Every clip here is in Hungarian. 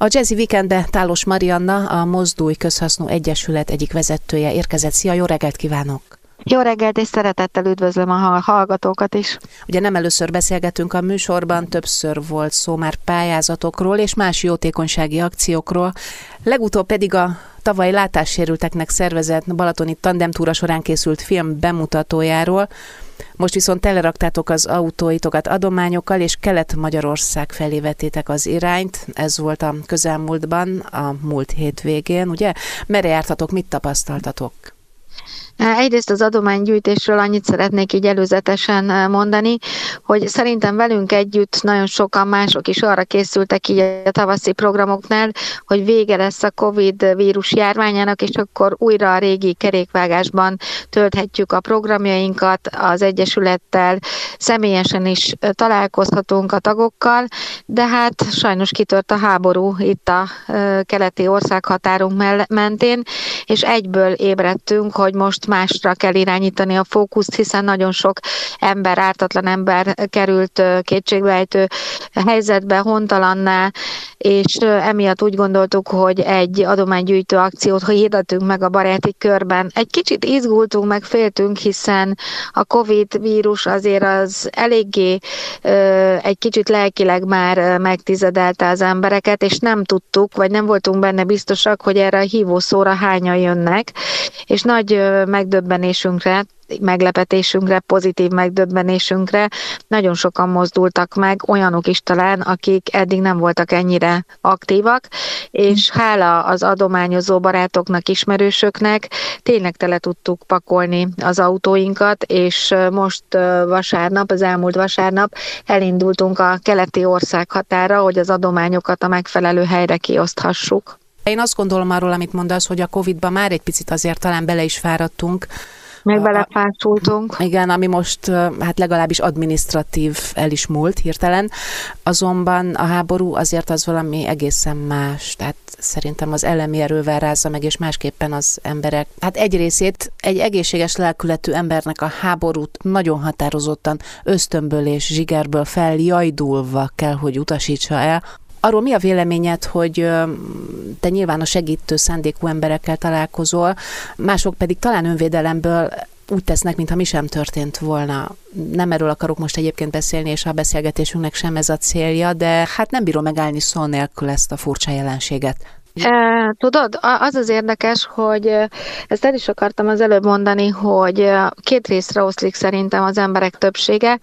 A Jazzy Weekendbe Tálos Marianna, a Mozdulj Közhasznú Egyesület egyik vezetője érkezett. Szia, jó reggelt kívánok! Jó reggelt, és szeretettel üdvözlöm a hallgatókat is. Ugye nem először beszélgetünk a műsorban, többször volt szó már pályázatokról és más jótékonysági akciókról. Legutóbb pedig a tavaly látássérülteknek szervezett Balatoni tandemtúra során készült film bemutatójáról, most viszont teleraktátok az autóitokat adományokkal, és Kelet-Magyarország felé vettétek az irányt. Ez volt a közelmúltban, a múlt hétvégén, ugye? Merre jártatok, mit tapasztaltatok? Egyrészt az adománygyűjtésről annyit szeretnék így előzetesen mondani, hogy szerintem velünk együtt nagyon sokan mások is arra készültek így a tavaszi programoknál, hogy vége lesz a Covid vírus járványának, és akkor újra a régi kerékvágásban tölthetjük a programjainkat az Egyesülettel, személyesen is találkozhatunk a tagokkal, de hát sajnos kitört a háború itt a keleti országhatárunk mentén, és egyből ébredtünk, hogy most másra kell irányítani a fókuszt, hiszen nagyon sok ember, ártatlan ember került kétségbejtő helyzetbe, hontalanná, és emiatt úgy gondoltuk, hogy egy adománygyűjtő akciót hirdetünk meg a baráti körben. Egy kicsit izgultunk, meg féltünk, hiszen a Covid vírus azért az eléggé egy kicsit lelkileg már megtizedelte az embereket, és nem tudtuk, vagy nem voltunk benne biztosak, hogy erre a hívószóra hányan jönnek, és nagy megdöbbenésünkre meglepetésünkre, pozitív megdöbbenésünkre nagyon sokan mozdultak meg, olyanok is talán, akik eddig nem voltak ennyire aktívak, és hála az adományozó barátoknak, ismerősöknek tényleg tele tudtuk pakolni az autóinkat, és most vasárnap, az elmúlt vasárnap elindultunk a keleti ország határa, hogy az adományokat a megfelelő helyre kioszthassuk. Én azt gondolom arról, amit mondasz, hogy a Covid-ban már egy picit azért talán bele is fáradtunk, meg belefásultunk. Igen, ami most hát legalábbis administratív el is múlt hirtelen, azonban a háború azért az valami egészen más, tehát szerintem az elemi erővel rázza meg, és másképpen az emberek, hát egy részét egy egészséges lelkületű embernek a háborút nagyon határozottan ösztönből és zsigerből feljajdulva kell, hogy utasítsa el, Arról mi a véleményed, hogy te nyilván a segítő szándékú emberekkel találkozol, mások pedig talán önvédelemből úgy tesznek, mintha mi sem történt volna. Nem erről akarok most egyébként beszélni, és a beszélgetésünknek sem ez a célja, de hát nem bírom megállni szó nélkül ezt a furcsa jelenséget. E, tudod, az az érdekes, hogy ezt el is akartam az előbb mondani, hogy két részre oszlik szerintem az emberek többsége.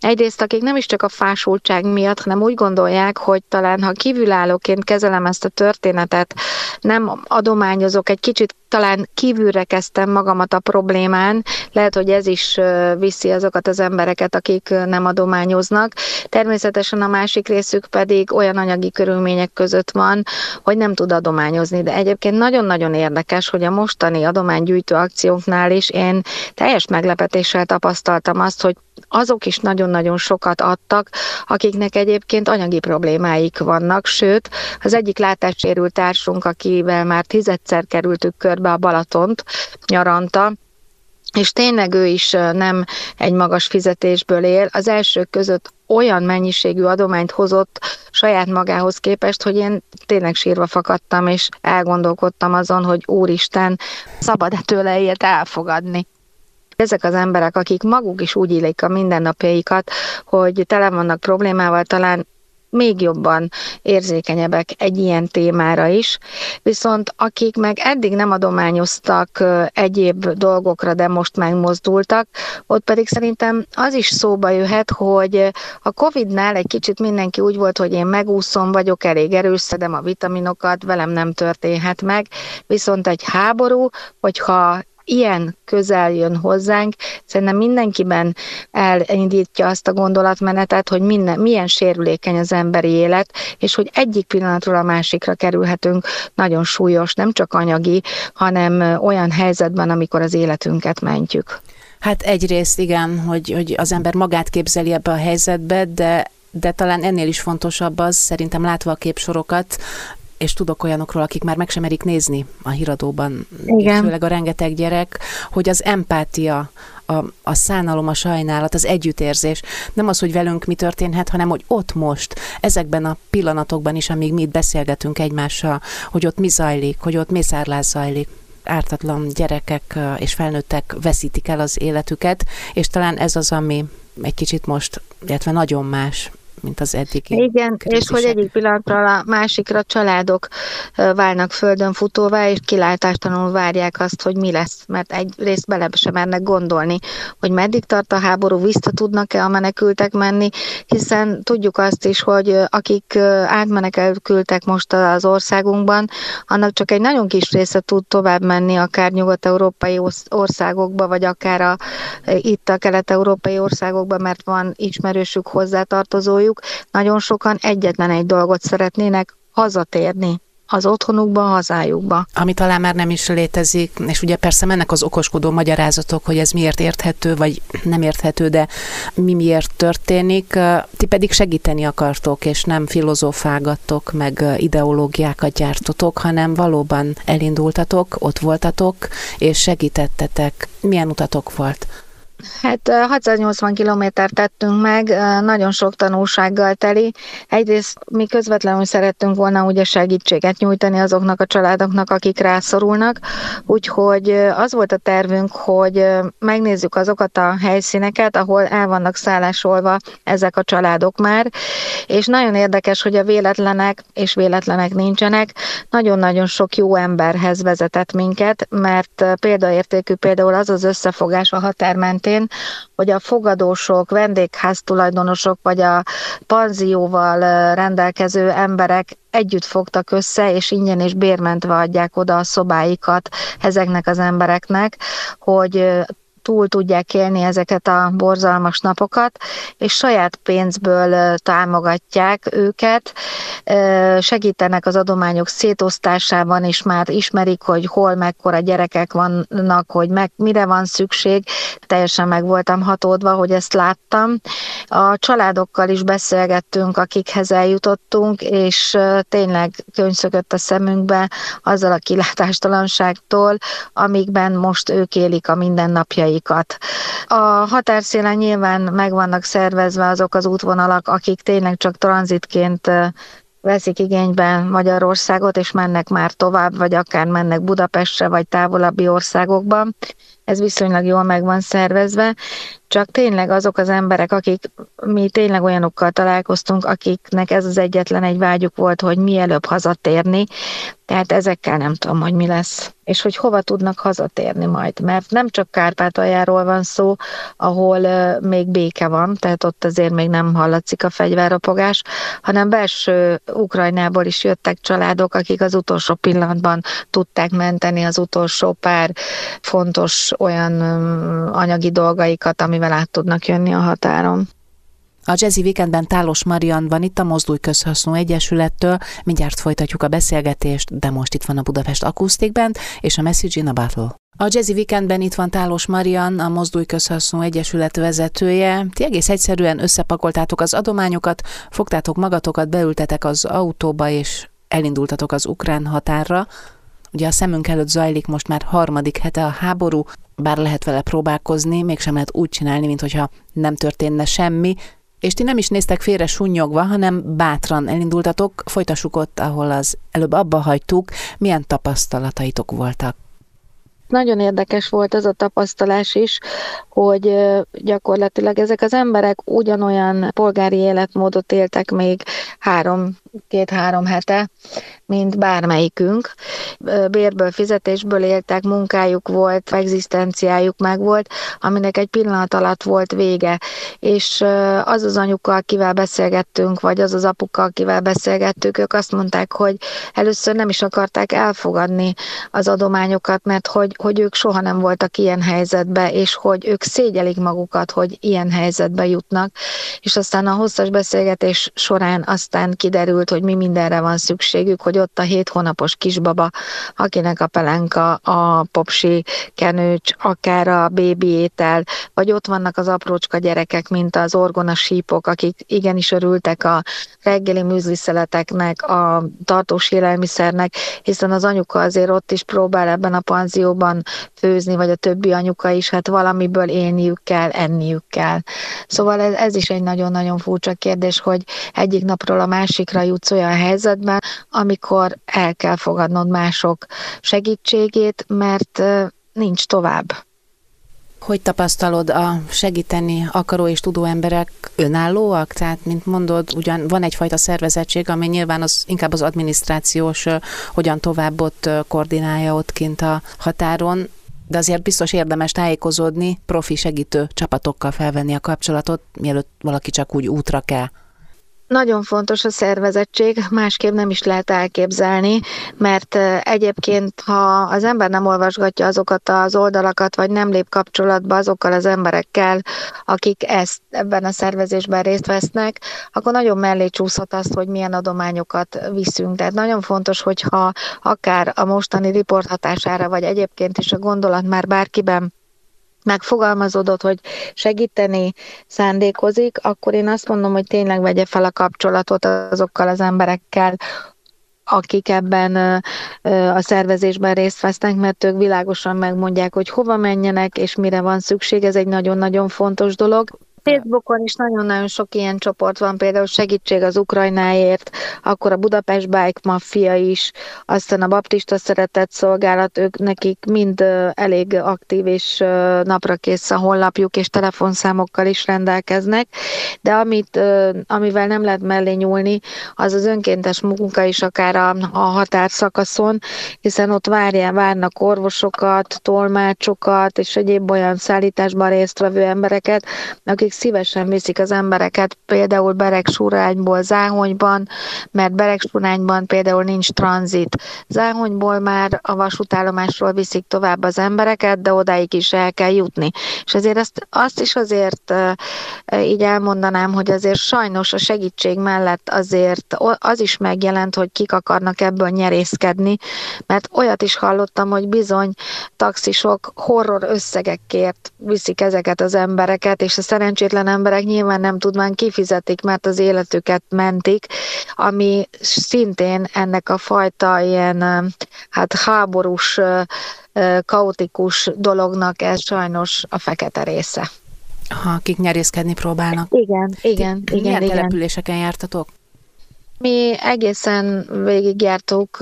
Egyrészt, akik nem is csak a fásultság miatt, hanem úgy gondolják, hogy talán ha kívülállóként kezelem ezt a történetet, nem adományozok, egy kicsit talán kívülre kezdtem magamat a problémán, lehet, hogy ez is viszi azokat az embereket, akik nem adományoznak. Természetesen a másik részük pedig olyan anyagi körülmények között van, hogy nem tud adományozni, de egyébként nagyon-nagyon érdekes, hogy a mostani adománygyűjtő akcióknál is én teljes meglepetéssel tapasztaltam azt, hogy azok is nagyon-nagyon sokat adtak, akiknek egyébként anyagi problémáik vannak, sőt, az egyik látássérült társunk, akivel már tizedszer kerültük körbe a Balatont nyaranta, és tényleg ő is nem egy magas fizetésből él. Az elsők között olyan mennyiségű adományt hozott saját magához képest, hogy én tényleg sírva fakadtam, és elgondolkodtam azon, hogy Úristen, szabad-e tőle ilyet elfogadni. Ezek az emberek, akik maguk is úgy élik a mindennapjaikat, hogy tele vannak problémával, talán még jobban érzékenyebbek egy ilyen témára is, viszont akik meg eddig nem adományoztak egyéb dolgokra, de most megmozdultak, ott pedig szerintem az is szóba jöhet, hogy a Covid-nál egy kicsit mindenki úgy volt, hogy én megúszom, vagyok elég erős, szedem a vitaminokat, velem nem történhet meg, viszont egy háború, hogyha ilyen közel jön hozzánk, szerintem mindenkiben elindítja azt a gondolatmenetet, hogy minden, milyen sérülékeny az emberi élet, és hogy egyik pillanatról a másikra kerülhetünk nagyon súlyos, nem csak anyagi, hanem olyan helyzetben, amikor az életünket mentjük. Hát egyrészt igen, hogy, hogy az ember magát képzeli ebbe a helyzetbe, de de talán ennél is fontosabb az, szerintem látva a képsorokat, és tudok olyanokról, akik már meg sem merik nézni a híradóban, Igen. főleg a rengeteg gyerek, hogy az empátia, a, a szánalom, a sajnálat, az együttérzés, nem az, hogy velünk mi történhet, hanem hogy ott most, ezekben a pillanatokban is, amíg mi itt beszélgetünk egymással, hogy ott mi zajlik, hogy ott mészárlás zajlik ártatlan gyerekek és felnőttek veszítik el az életüket, és talán ez az, ami egy kicsit most, illetve nagyon más mint az eddigi. Igen, krízisek. és hogy egyik pillanatról a másikra családok válnak földön futóvá, és kilátástalanul várják azt, hogy mi lesz, mert egy részt bele sem mernek gondolni, hogy meddig tart a háború, vissza tudnak-e a menekültek menni, hiszen tudjuk azt is, hogy akik átmenekültek most az országunkban, annak csak egy nagyon kis része tud tovább menni, akár nyugat-európai országokba, vagy akár a, itt a kelet-európai országokba, mert van ismerősük hozzátartozójuk, halljuk, nagyon sokan egyetlen egy dolgot szeretnének, hazatérni az otthonukba, a hazájukba. Ami talán már nem is létezik, és ugye persze mennek az okoskodó magyarázatok, hogy ez miért érthető, vagy nem érthető, de mi miért történik. Ti pedig segíteni akartok, és nem filozófálgattok, meg ideológiákat gyártotok, hanem valóban elindultatok, ott voltatok, és segítettetek. Milyen utatok volt? Hát 680 kilométert tettünk meg, nagyon sok tanulsággal teli. Egyrészt mi közvetlenül szerettünk volna ugye segítséget nyújtani azoknak a családoknak, akik rászorulnak, úgyhogy az volt a tervünk, hogy megnézzük azokat a helyszíneket, ahol el vannak szállásolva ezek a családok már, és nagyon érdekes, hogy a véletlenek és véletlenek nincsenek, nagyon-nagyon sok jó emberhez vezetett minket, mert példaértékű például az az összefogás a határ mentén, területén, hogy a fogadósok, vendégház tulajdonosok vagy a panzióval rendelkező emberek együtt fogtak össze, és ingyen és bérmentve adják oda a szobáikat ezeknek az embereknek, hogy túl tudják élni ezeket a borzalmas napokat, és saját pénzből támogatják őket, segítenek az adományok szétosztásában, és már ismerik, hogy hol mekkora gyerekek vannak, hogy meg, mire van szükség. Teljesen meg voltam hatódva, hogy ezt láttam. A családokkal is beszélgettünk, akikhez eljutottunk, és tényleg könyvszögött a szemünkbe azzal a kilátástalanságtól, amikben most ők élik a mindennapjai útjaikat. A határszélen nyilván meg vannak szervezve azok az útvonalak, akik tényleg csak tranzitként veszik igénybe Magyarországot, és mennek már tovább, vagy akár mennek Budapestre, vagy távolabbi országokba. Ez viszonylag jól meg van szervezve, csak tényleg azok az emberek, akik mi tényleg olyanokkal találkoztunk, akiknek ez az egyetlen egy vágyuk volt, hogy mielőbb hazatérni, tehát ezekkel nem tudom, hogy mi lesz, és hogy hova tudnak hazatérni majd, mert nem csak Kárpátaljáról van szó, ahol még béke van, tehát ott azért még nem hallatszik a fegyverropogás, hanem belső Ukrajnából is jöttek családok, akik az utolsó pillanatban tudták menteni az utolsó pár fontos olyan anyagi dolgaikat, amivel át tudnak jönni a határon. A Jazzy Weekendben Tálos Marian van itt a Mozdulj Közhasznú Egyesülettől. Mindjárt folytatjuk a beszélgetést, de most itt van a Budapest Akusztikben és a Message in a Battle. A Jazzy Weekendben itt van Tálos Marian, a Mozdulj Közhasznú Egyesület vezetője. Ti egész egyszerűen összepakoltátok az adományokat, fogtátok magatokat, beültetek az autóba és elindultatok az ukrán határra. Ugye a szemünk előtt zajlik most már harmadik hete a háború, bár lehet vele próbálkozni, mégsem lehet úgy csinálni, mintha nem történne semmi, és ti nem is néztek félre sunnyogva, hanem bátran elindultatok, folytassuk ott, ahol az előbb abba hagytuk, milyen tapasztalataitok voltak. Nagyon érdekes volt az a tapasztalás is, hogy gyakorlatilag ezek az emberek ugyanolyan polgári életmódot éltek még három, két-három hete, mint bármelyikünk. Bérből, fizetésből éltek, munkájuk volt, egzisztenciájuk meg volt, aminek egy pillanat alatt volt vége. És az az anyuka, akivel beszélgettünk, vagy az az apuka, akivel beszélgettük, ők azt mondták, hogy először nem is akarták elfogadni az adományokat, mert hogy, hogy ők soha nem voltak ilyen helyzetbe, és hogy ők szégyelik magukat, hogy ilyen helyzetbe jutnak. És aztán a hosszas beszélgetés során aztán kiderült, kiderült, hogy mi mindenre van szükségük, hogy ott a hét hónapos kisbaba, akinek a pelenka, a popsi kenőcs, akár a bébi étel, vagy ott vannak az aprócska gyerekek, mint az orgona sípok, akik igenis örültek a reggeli műzliszeleteknek, a tartós élelmiszernek, hiszen az anyuka azért ott is próbál ebben a panzióban főzni, vagy a többi anyuka is, hát valamiből élniük kell, enniük kell. Szóval ez, ez is egy nagyon-nagyon furcsa kérdés, hogy egyik napról a másikra jutsz olyan helyzetben, amikor el kell fogadnod mások segítségét, mert nincs tovább. Hogy tapasztalod a segíteni akaró és tudó emberek önállóak? Tehát, mint mondod, ugyan van egyfajta szervezettség, ami nyilván az inkább az adminisztrációs, hogyan tovább ott koordinálja ott kint a határon, de azért biztos érdemes tájékozódni, profi segítő csapatokkal felvenni a kapcsolatot, mielőtt valaki csak úgy útra kell. Nagyon fontos a szervezettség, másképp nem is lehet elképzelni, mert egyébként, ha az ember nem olvasgatja azokat az oldalakat, vagy nem lép kapcsolatba azokkal az emberekkel, akik ezt ebben a szervezésben részt vesznek, akkor nagyon mellé csúszhat azt, hogy milyen adományokat viszünk. Tehát nagyon fontos, hogyha akár a mostani riport hatására, vagy egyébként is a gondolat már bárkiben megfogalmazódott, hogy segíteni szándékozik, akkor én azt mondom, hogy tényleg vegye fel a kapcsolatot azokkal az emberekkel, akik ebben a szervezésben részt vesznek, mert ők világosan megmondják, hogy hova menjenek, és mire van szükség. Ez egy nagyon-nagyon fontos dolog. Facebookon is nagyon-nagyon sok ilyen csoport van, például segítség az Ukrajnáért, akkor a Budapest Bike Mafia is, aztán a Baptista Szeretett Szolgálat, ők nekik mind elég aktív és napra kész a honlapjuk, és telefonszámokkal is rendelkeznek, de amit, amivel nem lehet mellé nyúlni, az az önkéntes munka is akár a, a határszakaszon, hiszen ott várják, várnak orvosokat, tolmácsokat, és egyéb olyan szállításban résztvevő embereket, akik szívesen viszik az embereket például Beregsurányból Záhonyban, mert Beregsurányban például nincs tranzit. Záhonyból már a vasútállomásról viszik tovább az embereket, de odáig is el kell jutni. És azért azt, azt is azért így elmondanám, hogy azért sajnos a segítség mellett azért az is megjelent, hogy kik akarnak ebből nyerészkedni, mert olyat is hallottam, hogy bizony taxisok horror összegekért viszik ezeket az embereket, és a szerencsét szerencsétlen emberek nyilván nem tudván kifizetik, mert az életüket mentik, ami szintén ennek a fajta ilyen hát háborús, kaotikus dolognak ez sajnos a fekete része. Ha akik nyerészkedni próbálnak. Igen, igen, igen. Milyen igen. településeken jártatok? Mi egészen végigjártuk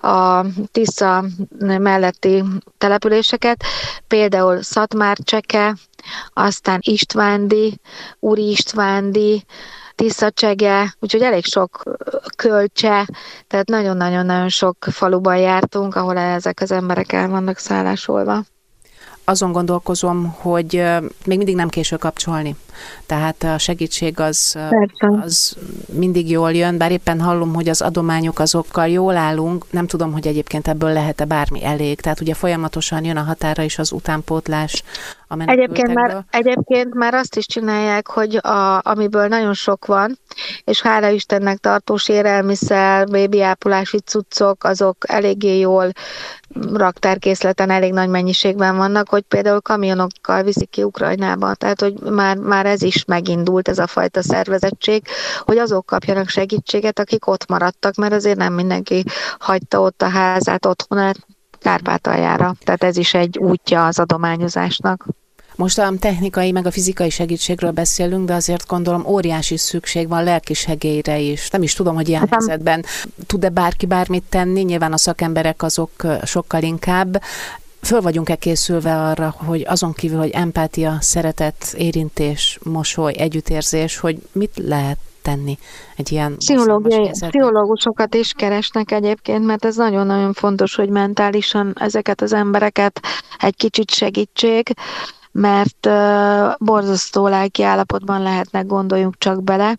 a Tisza melletti településeket, például Szatmárcseke, aztán Istvándi, Úri Istvándi, Tiszacsege, úgyhogy elég sok kölcse, tehát nagyon-nagyon-nagyon sok faluban jártunk, ahol ezek az emberek el vannak szállásolva azon gondolkozom, hogy még mindig nem késő kapcsolni. Tehát a segítség az, az mindig jól jön, bár éppen hallom, hogy az adományok azokkal jól állunk, nem tudom, hogy egyébként ebből lehet-e bármi elég. Tehát ugye folyamatosan jön a határa is az utánpótlás a egyébként már, egyébként már azt is csinálják, hogy a, amiből nagyon sok van, és hála Istennek tartós élelmiszer, bébiápolási cuccok, azok eléggé jól raktárkészleten elég nagy mennyiségben vannak, hogy például kamionokkal viszik ki Ukrajnába. Tehát, hogy már, már ez is megindult, ez a fajta szervezettség, hogy azok kapjanak segítséget, akik ott maradtak, mert azért nem mindenki hagyta ott a házát, otthonát, Kárpátaljára. Tehát ez is egy útja az adományozásnak. Most a technikai meg a fizikai segítségről beszélünk, de azért gondolom óriási szükség van lelki segélyre is. Nem is tudom, hogy ilyen hát, helyzetben tud-e bárki bármit tenni, nyilván a szakemberek azok sokkal inkább. Föl vagyunk-e készülve arra, hogy azon kívül, hogy empátia, szeretet, érintés, mosoly, együttérzés, hogy mit lehet tenni egy ilyen pszichológusokat is keresnek egyébként, mert ez nagyon-nagyon fontos, hogy mentálisan ezeket az embereket egy kicsit segítség mert borzasztó lelki állapotban lehetnek, gondoljunk csak bele.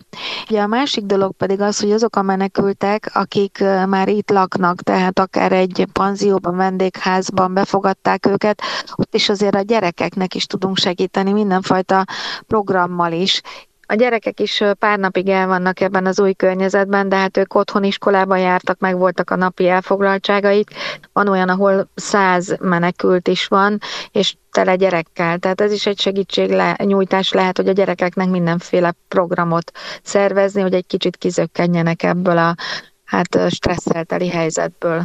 Ugye a másik dolog pedig az, hogy azok a menekültek, akik már itt laknak, tehát akár egy panzióban, vendégházban befogadták őket, ott is azért a gyerekeknek is tudunk segíteni mindenfajta programmal is, A gyerekek is pár napig el vannak ebben az új környezetben, de hát ők otthon iskolában jártak, meg voltak a napi elfoglaltságaik. Van olyan, ahol száz menekült is van, és tele gyerekkel. Tehát ez is egy segítség le, nyújtás lehet, hogy a gyerekeknek mindenféle programot szervezni, hogy egy kicsit kizökkenjenek ebből a hát stresszelteli helyzetből.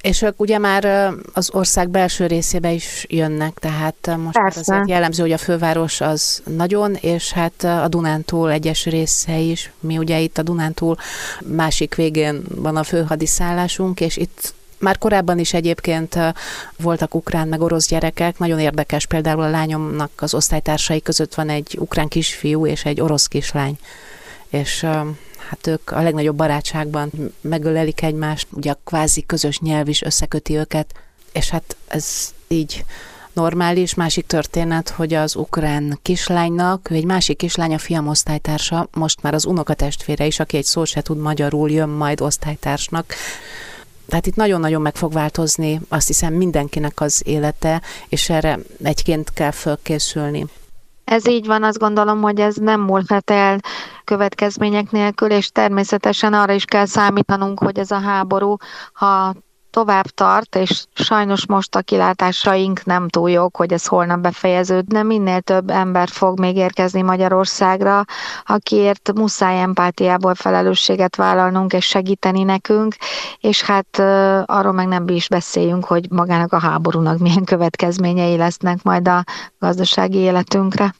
És ők ugye már az ország belső részébe is jönnek, tehát most Persze. azért jellemző, hogy a főváros az nagyon, és hát a Dunántúl egyes része is. Mi ugye itt a Dunántúl másik végén van a főhadiszállásunk, és itt már korábban is egyébként voltak ukrán meg orosz gyerekek, nagyon érdekes, például a lányomnak az osztálytársai között van egy ukrán kisfiú és egy orosz kislány, és hát ők a legnagyobb barátságban megölelik egymást, ugye a kvázi közös nyelv is összeköti őket, és hát ez így normális. Másik történet, hogy az ukrán kislánynak, ő egy másik kislány, a fiam osztálytársa, most már az unokatestvére is, aki egy szó se tud magyarul, jön majd osztálytársnak. Tehát itt nagyon-nagyon meg fog változni, azt hiszem mindenkinek az élete, és erre egyként kell fölkészülni. Ez így van, azt gondolom, hogy ez nem múlhat el következmények nélkül, és természetesen arra is kell számítanunk, hogy ez a háború, ha tovább tart, és sajnos most a kilátásaink nem túl jók, hogy ez holnap befejeződne. Minél több ember fog még érkezni Magyarországra, akiért muszáj empátiából felelősséget vállalnunk és segíteni nekünk, és hát arról meg nem is beszéljünk, hogy magának a háborúnak milyen következményei lesznek majd a gazdasági életünkre.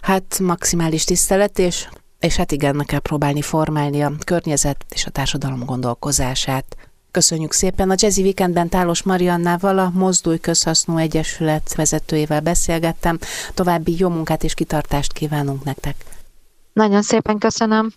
Hát maximális tisztelet, és, és hát igen, meg kell próbálni formálni a környezet és a társadalom gondolkozását. Köszönjük szépen! A Jazzy Weekendben Tálos Mariannával, a Mozdulj Közhasznú Egyesület vezetőjével beszélgettem. További jó munkát és kitartást kívánunk nektek! Nagyon szépen köszönöm!